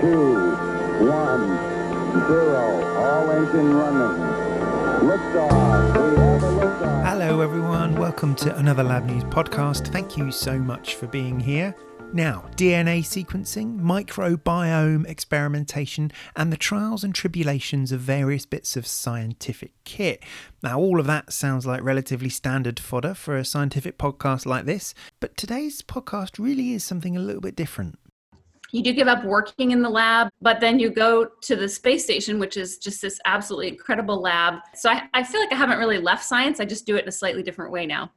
two, one, zero. All engine running. Liftoff. We have a liftoff. Hello, everyone. Welcome to another Lab News podcast. Thank you so much for being here. Now, DNA sequencing, microbiome experimentation, and the trials and tribulations of various bits of scientific kit. Now, all of that sounds like relatively standard fodder for a scientific podcast like this, but today's podcast really is something a little bit different. You do give up working in the lab, but then you go to the space station, which is just this absolutely incredible lab. So I, I feel like I haven't really left science. I just do it in a slightly different way now.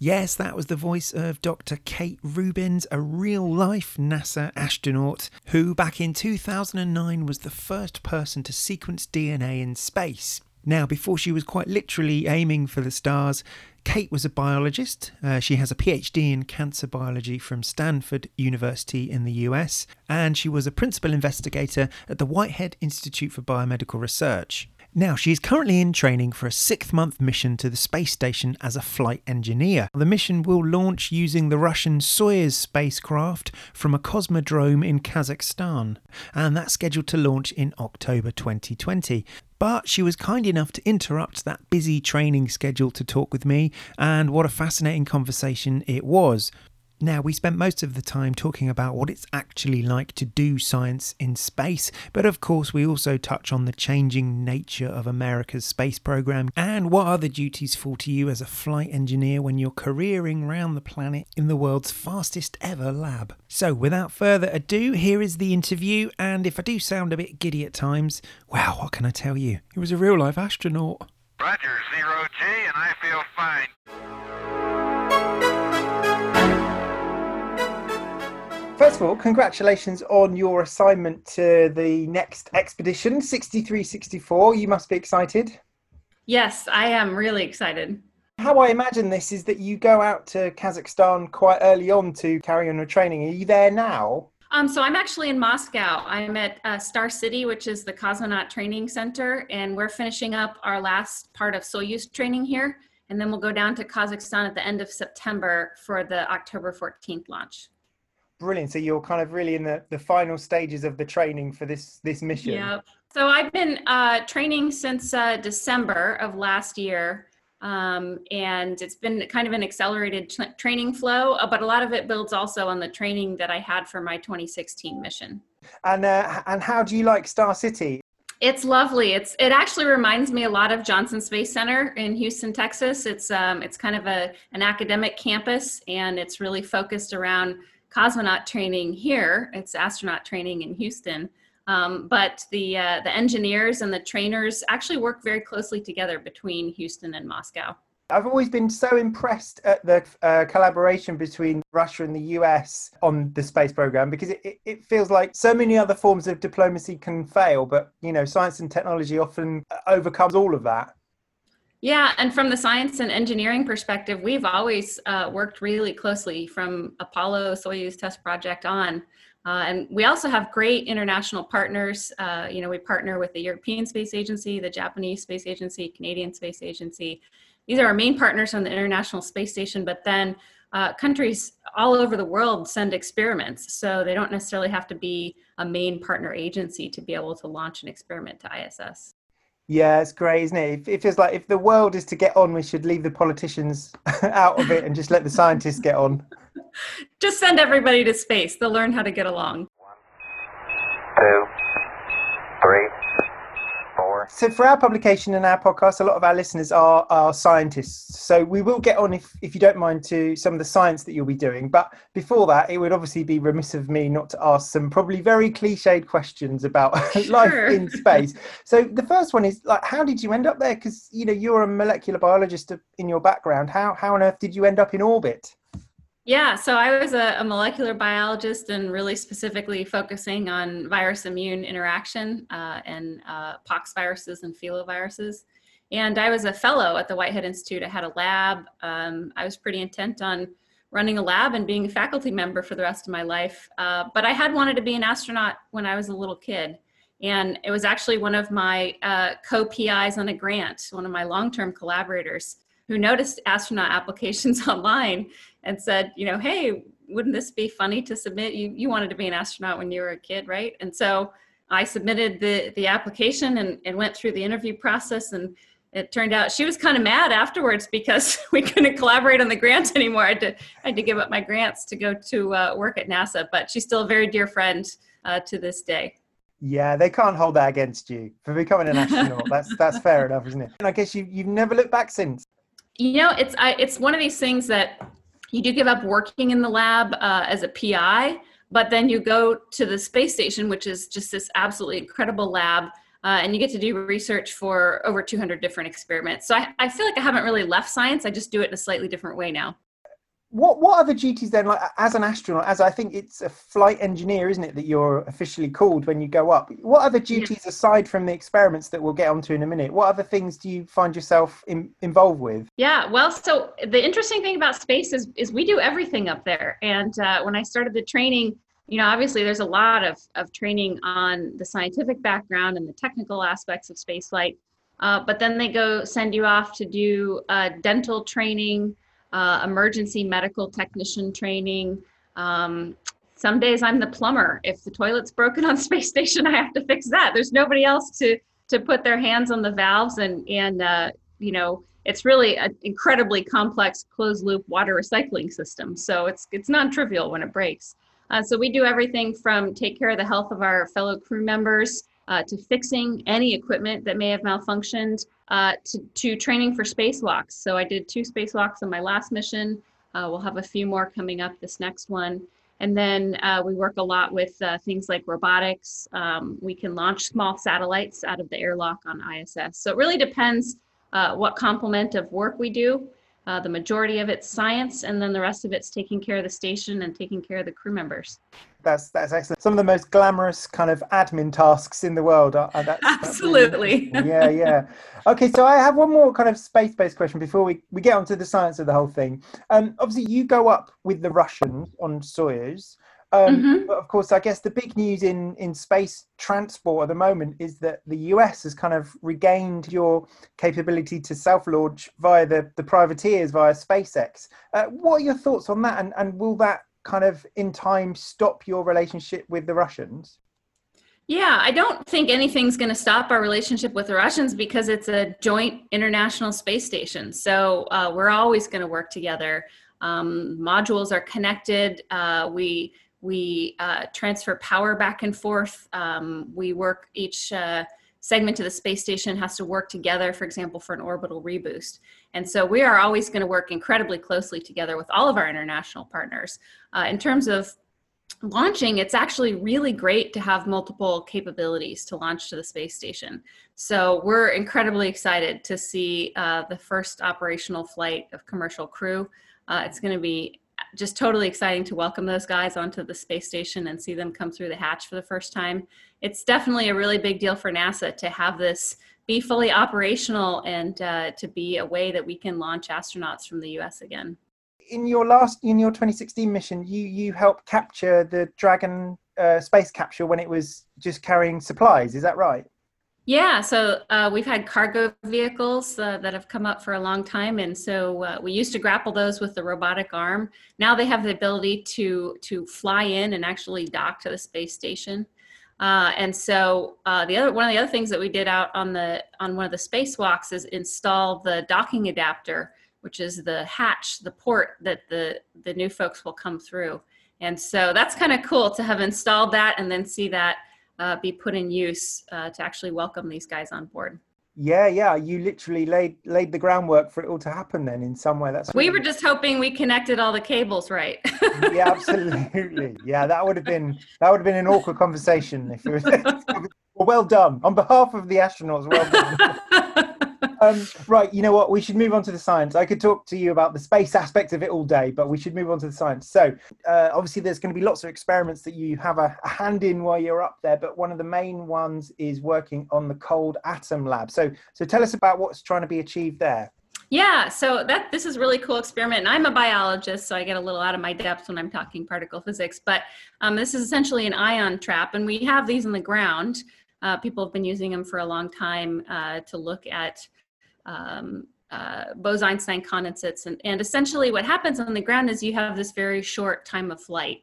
Yes, that was the voice of Dr. Kate Rubins, a real life NASA astronaut who, back in 2009, was the first person to sequence DNA in space. Now, before she was quite literally aiming for the stars, Kate was a biologist. Uh, she has a PhD in cancer biology from Stanford University in the US, and she was a principal investigator at the Whitehead Institute for Biomedical Research. Now, she is currently in training for a six month mission to the space station as a flight engineer. The mission will launch using the Russian Soyuz spacecraft from a cosmodrome in Kazakhstan, and that's scheduled to launch in October 2020. But she was kind enough to interrupt that busy training schedule to talk with me, and what a fascinating conversation it was. Now, we spent most of the time talking about what it's actually like to do science in space, but of course, we also touch on the changing nature of America's space program and what other duties fall to you as a flight engineer when you're careering round the planet in the world's fastest ever lab. So, without further ado, here is the interview, and if I do sound a bit giddy at times, wow, what can I tell you? He was a real life astronaut. Roger, zero G, and I feel fine. First of all, congratulations on your assignment to the next expedition, 6364. You must be excited. Yes, I am really excited. How I imagine this is that you go out to Kazakhstan quite early on to carry on your training. Are you there now? Um, so I'm actually in Moscow. I'm at uh, Star City, which is the cosmonaut training center, and we're finishing up our last part of Soyuz training here. And then we'll go down to Kazakhstan at the end of September for the October 14th launch. Brilliant. So you're kind of really in the, the final stages of the training for this this mission. Yep. So I've been uh, training since uh, December of last year. Um, and it's been kind of an accelerated tra- training flow, uh, but a lot of it builds also on the training that I had for my 2016 mission. And uh, and how do you like Star City? It's lovely. It's it actually reminds me a lot of Johnson Space Center in Houston, Texas. It's um, it's kind of a an academic campus, and it's really focused around cosmonaut training here. It's astronaut training in Houston. Um, but the uh, the engineers and the trainers actually work very closely together between Houston and Moscow. I've always been so impressed at the uh, collaboration between Russia and the US on the space program because it, it, it, feels like so many other forms of diplomacy can fail, but you know, science and technology often overcomes all of that. Yeah, and from the science and engineering perspective, we've always uh, worked really closely from Apollo Soyuz test project on. Uh, and we also have great international partners. Uh, you know, we partner with the European Space Agency, the Japanese Space Agency, Canadian Space Agency. These are our main partners on the International Space Station, but then uh, countries all over the world send experiments. So they don't necessarily have to be a main partner agency to be able to launch an experiment to ISS. Yeah, it's great, isn't it? It feels like if the world is to get on, we should leave the politicians out of it and just let the scientists get on. Just send everybody to space. They'll learn how to get along. Two, three, four. So for our publication and our podcast, a lot of our listeners are, are scientists. So we will get on, if, if you don't mind, to some of the science that you'll be doing. But before that, it would obviously be remiss of me not to ask some probably very cliched questions about life in space. So the first one is like, how did you end up there? Because you know you're a molecular biologist in your background. How how on earth did you end up in orbit? Yeah, so I was a, a molecular biologist and really specifically focusing on virus immune interaction uh, and uh, pox viruses and filoviruses. And I was a fellow at the Whitehead Institute. I had a lab. Um, I was pretty intent on running a lab and being a faculty member for the rest of my life. Uh, but I had wanted to be an astronaut when I was a little kid. And it was actually one of my uh, co PIs on a grant, one of my long term collaborators, who noticed astronaut applications online and said, you know, hey, wouldn't this be funny to submit? You you wanted to be an astronaut when you were a kid, right? And so I submitted the the application and, and went through the interview process and it turned out she was kind of mad afterwards because we couldn't collaborate on the grant anymore. I had to, I had to give up my grants to go to uh, work at NASA, but she's still a very dear friend uh, to this day. Yeah, they can't hold that against you for becoming an astronaut. that's that's fair enough, isn't it? And I guess you you've never looked back since. You know, it's I, it's one of these things that you do give up working in the lab uh, as a PI, but then you go to the space station, which is just this absolutely incredible lab uh, and you get to do research for over 200 different experiments. So I, I feel like I haven't really left science. I just do it in a slightly different way now. What what other duties then? Like as an astronaut, as I think it's a flight engineer, isn't it, that you're officially called when you go up? What other duties yeah. aside from the experiments that we'll get onto in a minute? What other things do you find yourself in, involved with? Yeah, well, so the interesting thing about space is is we do everything up there. And uh, when I started the training, you know, obviously there's a lot of, of training on the scientific background and the technical aspects of spaceflight. Uh, but then they go send you off to do uh, dental training, uh, emergency medical technician training. Um, some days I'm the plumber. If the toilet's broken on space station, I have to fix that. There's nobody else to to put their hands on the valves and and uh, you know it's really an incredibly complex closed loop water recycling system. So it's it's non trivial when it breaks. Uh, so we do everything from take care of the health of our fellow crew members uh, to fixing any equipment that may have malfunctioned uh, to, to training for spacewalks. So I did two spacewalks on my last mission. Uh, we'll have a few more coming up this next one. And then uh, we work a lot with uh, things like robotics. Um, we can launch small satellites out of the airlock on ISS. So it really depends what complement of work we do. Uh, the majority of it's science, and then the rest of it's taking care of the station and taking care of the crew members. That's that's excellent. Some of the most glamorous kind of admin tasks in the world. Are, are that's, Absolutely. Really, yeah, yeah. Okay, so I have one more kind of space-based question before we, we get onto the science of the whole thing. Um, obviously, you go up with the Russians on Soyuz. Um, mm-hmm. But of course, I guess the big news in, in space transport at the moment is that the US has kind of regained your capability to self launch via the, the privateers via SpaceX. Uh, what are your thoughts on that? And, and will that kind of in time stop your relationship with the Russians? Yeah, I don't think anything's going to stop our relationship with the Russians because it's a joint international space station. So uh, we're always going to work together. Um, modules are connected. Uh, we we uh, transfer power back and forth. Um, we work each uh, segment of the space station has to work together, for example, for an orbital reboost. And so we are always going to work incredibly closely together with all of our international partners. Uh, in terms of launching, it's actually really great to have multiple capabilities to launch to the space station. So we're incredibly excited to see uh, the first operational flight of commercial crew. Uh, it's going to be just totally exciting to welcome those guys onto the space station and see them come through the hatch for the first time. It's definitely a really big deal for NASA to have this be fully operational and uh, to be a way that we can launch astronauts from the US again. In your last, in your 2016 mission, you you helped capture the Dragon uh, space capsule when it was just carrying supplies. Is that right? Yeah, so uh, we've had cargo vehicles uh, that have come up for a long time, and so uh, we used to grapple those with the robotic arm. Now they have the ability to to fly in and actually dock to the space station. Uh, and so uh, the other one of the other things that we did out on the on one of the spacewalks is install the docking adapter, which is the hatch, the port that the the new folks will come through. And so that's kind of cool to have installed that and then see that uh, be put in use uh, to actually welcome these guys on board. Yeah, yeah, you literally laid laid the groundwork for it all to happen. Then, in some way, that's we were just hoping we connected all the cables right. yeah, absolutely. Yeah, that would have been that would have been an awkward conversation if it was. well, well done on behalf of the astronauts. Well done. Um, right, you know what? We should move on to the science. I could talk to you about the space aspect of it all day, but we should move on to the science. So, uh, obviously, there's going to be lots of experiments that you have a, a, hand in while you're up there, but one of the main ones is working on the Cold Atom Lab. So, so tell us about what's trying to be achieved there. Yeah, so that this is really cool experiment, and I'm a biologist, so I get a little out of my depth when I'm talking particle physics. But um, this is essentially an ion trap, and we have these in the ground. Uh, people have been using them for a long time uh, to look at um, uh, Bose-Einstein condensates. And, and essentially what happens on the ground is you have this very short time of flight.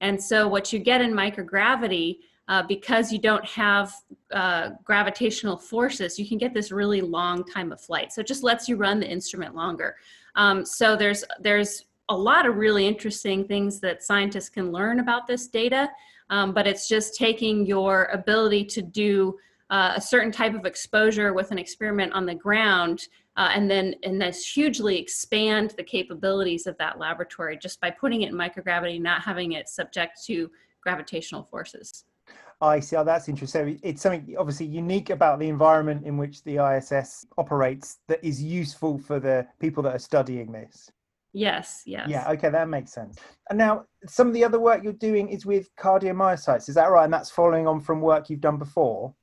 And so what you get in microgravity, uh, because you don't have uh, gravitational forces, you can get this really long time of flight. So it just lets you run the instrument longer. Um, so there's there's a lot of really interesting things that scientists can learn about this data, um, but it's just taking your ability to do uh, a certain type of exposure with an experiment on the ground uh, and then and then hugely expand the capabilities of that laboratory just by putting it in microgravity, not having it subject to gravitational forces. I see. Oh, that's interesting. So it's something obviously unique about the environment in which the ISS operates that is useful for the people that are studying this. Yes, yes. Yeah, okay, that makes sense. And now, some of the other work you're doing is with cardiomyocytes, is that right? And that's following on from work you've done before?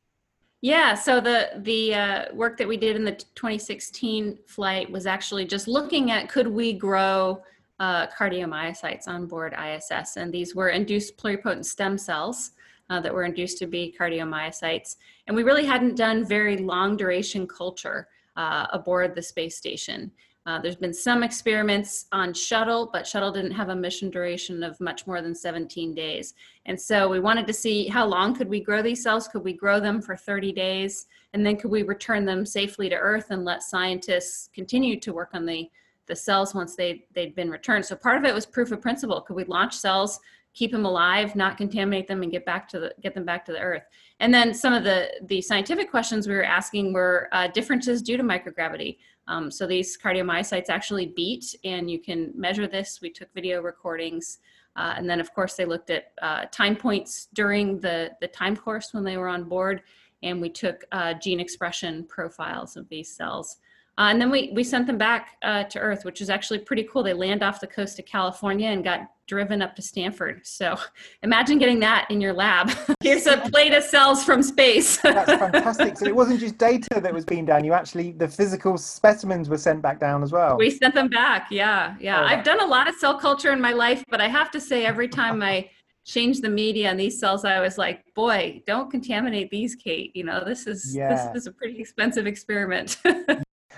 Yeah, so the the uh, work that we did in the 2016 flight was actually just looking at could we grow uh, cardiomyocytes on board ISS, and these were induced pluripotent stem cells uh, that were induced to be cardiomyocytes, and we really hadn't done very long duration culture uh, aboard the space station. Uh, there's been some experiments on shuttle, but shuttle didn't have a mission duration of much more than 17 days. And so we wanted to see how long could we grow these cells? Could we grow them for 30 days? And then could we return them safely to Earth and let scientists continue to work on the, the cells once they, they'd been returned? So part of it was proof of principle. Could we launch cells, keep them alive, not contaminate them, and get back to the, get them back to the Earth? And then some of the, the scientific questions we were asking were uh, differences due to microgravity. Um, so these cardiomyocytes actually beat, and you can measure this. We took video recordings. Uh, and then, of course, they looked at uh, time points during the, the time course when they were on board. And we took uh, gene expression profiles of these cells. Uh, and then we, we sent them back uh, to Earth, which is actually pretty cool. They land off the coast of California and got driven up to Stanford. So imagine getting that in your lab. Here's a plate of cells from space. That's fantastic. So it wasn't just data that was being done. You actually, the physical specimens were sent back down as well. We sent them back. Yeah. Yeah. Oh, I've done a lot of cell culture in my life, but I have to say every time I change the media on these cells, I was like, boy, don't contaminate these, Kate. You know, this is, yeah. this is a pretty expensive experiment.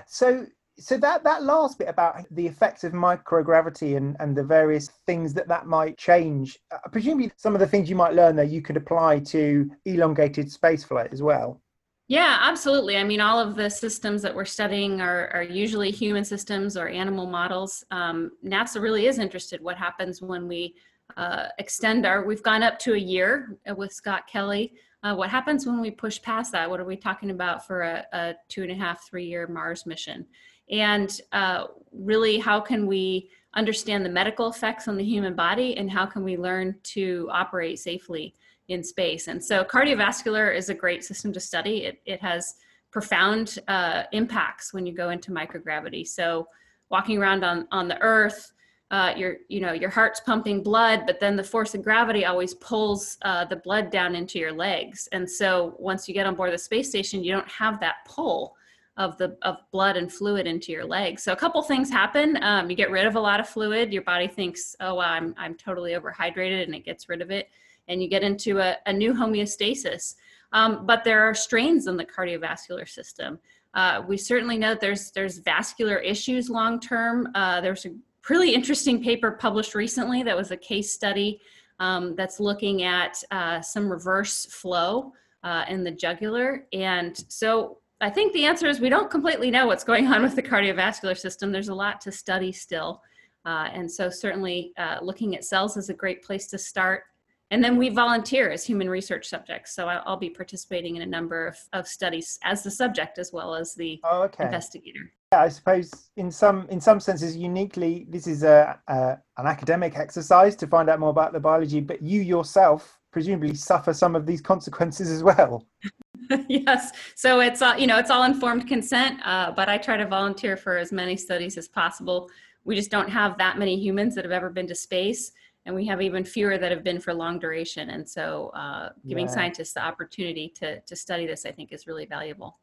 So so that that last bit about the effects of microgravity and and the various things that that might change uh, presumably some of the things you might learn there you could apply to elongated spaceflight as well. Yeah absolutely. I mean all of the systems that we're studying are, are usually human systems or animal models. Um, nasa really is interested what happens when we uh, extend our we've gone up to a year with scott kelly uh, what happens when we push past that? What are we talking about for a, a two and a half, three year Mars mission? And uh, really, how can we understand the medical effects on the human body and how can we learn to operate safely in space? And so, cardiovascular is a great system to study. It, it has profound uh, impacts when you go into microgravity. So, walking around on, on the Earth, uh, your you know your heart's pumping blood but then the force of gravity always pulls uh, the blood down into your legs. And so once you get on board the space station you don't have that pull of the of blood and fluid into your legs. So a couple things happen. Um, you get rid of a lot of fluid. Your body thinks oh wow, i'm i'm totally overhydrated and it gets rid of it. And you get into a, a new homeostasis. Um, but there are strains in the cardiovascular system. Uh, we certainly know that there's there's vascular issues long term. Uh, there's a really interesting paper published recently that was a case study um, that's looking at uh, some reverse flow uh, in the jugular. And so I think the answer is we don't completely know what's going on with the cardiovascular system. There's a lot to study still. Uh, and so certainly uh, looking at cells is a great place to start. And then we volunteer as human research subjects. So I'll be participating in a number of, of studies as the subject as well as the oh, okay. investigator. Yeah, I suppose in some in some senses, uniquely, this is a, a, an academic exercise to find out more about the biology. But you yourself presumably suffer some of these consequences as well. yes, so it's uh, you know it's all informed consent, uh, but I try to volunteer for as many studies as possible. We just don't have that many humans that have ever been to space, and we have even fewer that have been for long duration. And so, uh, giving yeah. scientists the opportunity to to study this, I think, is really valuable.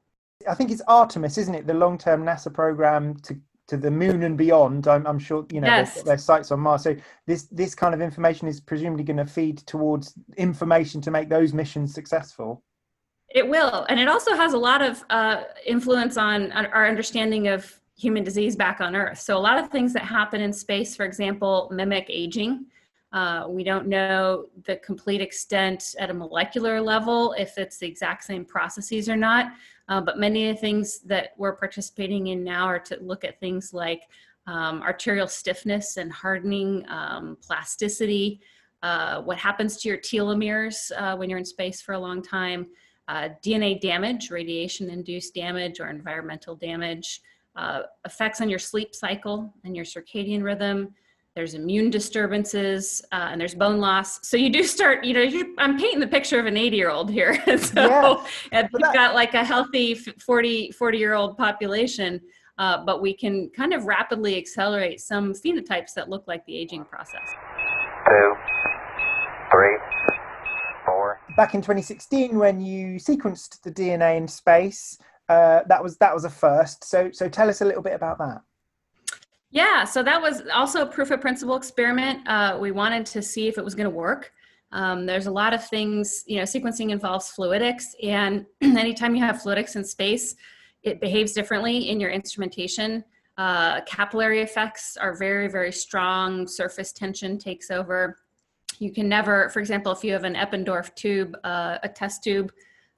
I think it's Artemis, isn't it? The long-term NASA program to to the moon and beyond. I'm, I'm sure you know yes. their sights on Mars. So this this kind of information is presumably going to feed towards information to make those missions successful. It will, and it also has a lot of uh, influence on our understanding of human disease back on Earth. So a lot of things that happen in space, for example, mimic aging. Uh, we don't know the complete extent at a molecular level if it's the exact same processes or not. Uh, but many of the things that we're participating in now are to look at things like um, arterial stiffness and hardening, um, plasticity, uh, what happens to your telomeres uh, when you're in space for a long time, uh, DNA damage, radiation induced damage or environmental damage, effects on your sleep cycle and your circadian rhythm. There's immune disturbances uh, and there's bone loss. So you do start, you know, I'm painting the picture of an 80 year old here. so yeah. you've got like a healthy 40, 40 year old population, uh, but we can kind of rapidly accelerate some phenotypes that look like the aging process. Two, three, four. Back in 2016, when you sequenced the DNA in space, uh, that was that was a first. So so tell us a little bit about that. Yeah, so that was also a proof of principle experiment. Uh, we wanted to see if it was going to work. Um, there's a lot of things, you know, sequencing involves fluidics, and anytime you have fluidics in space, it behaves differently in your instrumentation. Uh, capillary effects are very, very strong. Surface tension takes over. You can never, for example, if you have an Eppendorf tube, uh, a test tube,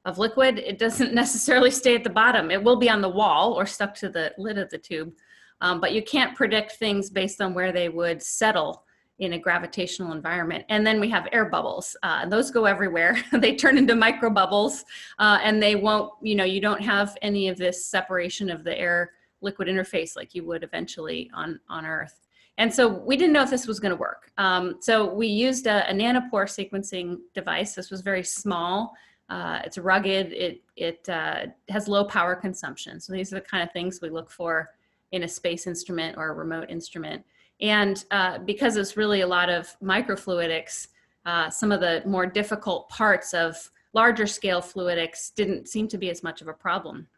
of liquid, it doesn't necessarily stay at the bottom. It will be on the wall or stuck to the lid of the tube, um, but you can't predict things based on where they would settle in a gravitational environment. And then we have air bubbles. Uh, those go everywhere. they turn into micro bubbles, uh, and they won't. You know, you don't have any of this separation of the air liquid interface like you would eventually on on Earth. And so we didn't know if this was going to work. Um, so we used a, a nanopore sequencing device. This was very small. Uh, it's rugged. It it uh, has low power consumption. So these are the kind of things we look for in a space instrument or a remote instrument. And uh, because it's really a lot of microfluidics, uh, some of the more difficult parts of larger scale fluidics didn't seem to be as much of a problem.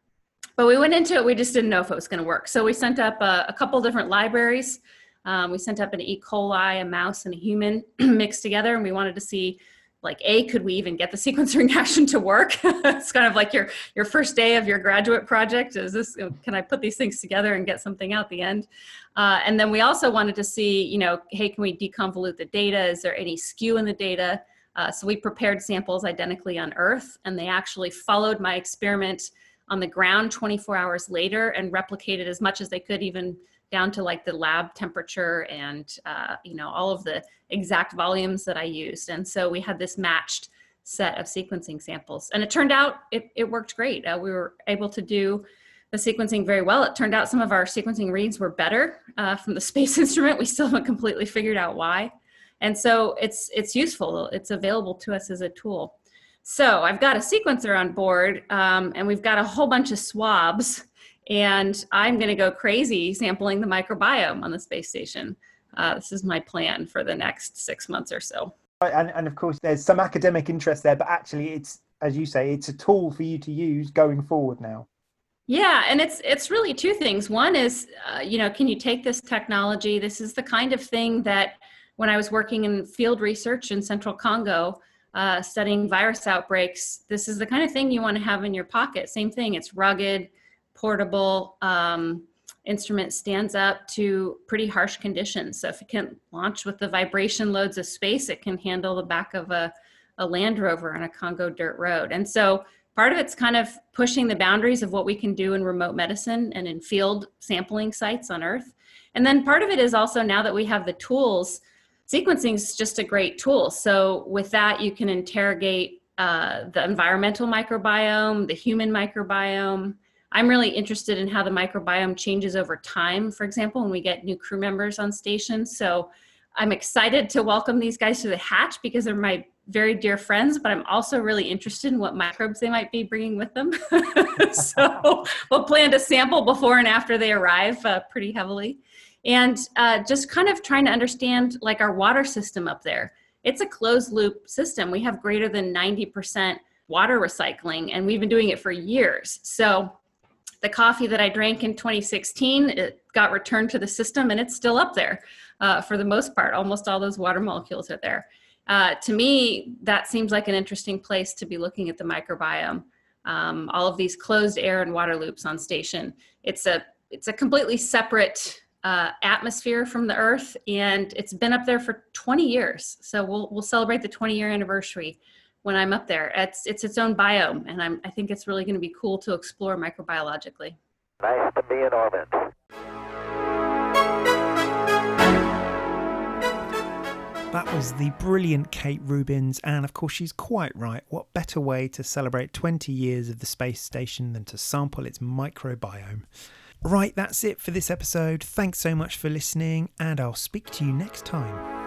But we went into it. We just didn't know if it was going to work. So we sent up a, a couple different libraries. Um, we sent up an E. coli, a mouse, and a human mixed together, and we wanted to see like a could we even get the sequence action to work? It's kind of like your your first day of your graduate project. Is this can i put these things together and get something out the end? Uh, and then we also wanted to see you know hey can we deconvolute the data? Is there any skew in the data? Uh, so we prepared samples identically on earth and they actually followed my experiment on the ground 24 hours later and replicated as much as they could even down to like the lab temperature and uh, you know all of the exact volumes that I used. And so we had this matched set of sequencing samples, and it turned out it, it worked great. Uh, we were able to do the sequencing very well. It turned out some of our sequencing reads were better uh, from the space instrument. We still haven't completely figured out why, and so it's it's useful. It's available to us as a tool. So I've got a sequencer on board, um, and we've got a whole bunch of swabs and I'm going to go crazy sampling the microbiome on the space station. Uh, this is my plan for the next six months or so. And, and of course, there's some academic interest there, but actually, it's as you say, it's a tool for you to use going forward now. Yeah, and it's it's really two things. One is, uh, you know, can you take this technology? This is the kind of thing that when I was working in field research in Central Congo, uh, studying virus outbreaks, this is the kind of thing you want to have in your pocket. Same thing. It's rugged portable um, instrument stands up to pretty harsh conditions. So if it can launch with the vibration loads of space, it can handle the back of a, a Land Rover on a Congo dirt road. And so part of it's kind of pushing the boundaries of what we can do in remote medicine and in field sampling sites on Earth. And then part of it is also now that we have the tools, sequencing is just a great tool. So with that, you can interrogate uh, the environmental microbiome, the human microbiome, I'm really interested in how the microbiome changes over time, for example, when we get new crew members on station. So I'm excited to welcome these guys to the hatch because they're my very dear friends, but I'm also really interested in what microbes they might be bringing with them. so we'll plan to sample before and after they arrive uh, pretty heavily. And uh, just kind of trying to understand like our water system up there. It's a closed loop system. We have greater than 90% water recycling, and we've been doing it for years. So the coffee that I drank in 2016, it got returned to the system and it's still up there uh, for the most part. Almost all those water molecules are there. Uh, to me, that seems like an interesting place to be looking at the microbiome. Um, all of these closed air and water loops on station. It's a it's a completely separate uh, atmosphere from the Earth, and it's been up there for 20 years. So we'll we'll celebrate the 20 year anniversary when I'm up there. It's it's its own biome, and I'm I think it's really going to be cool to explore microbiologically. Nice to be in orbit. That was the brilliant Kate Rubins, and of course, she's quite right. What better way to celebrate 20 years of the space station than to sample its microbiome? Right, that's it for this episode. Thanks so much for listening, and I'll speak to you next time.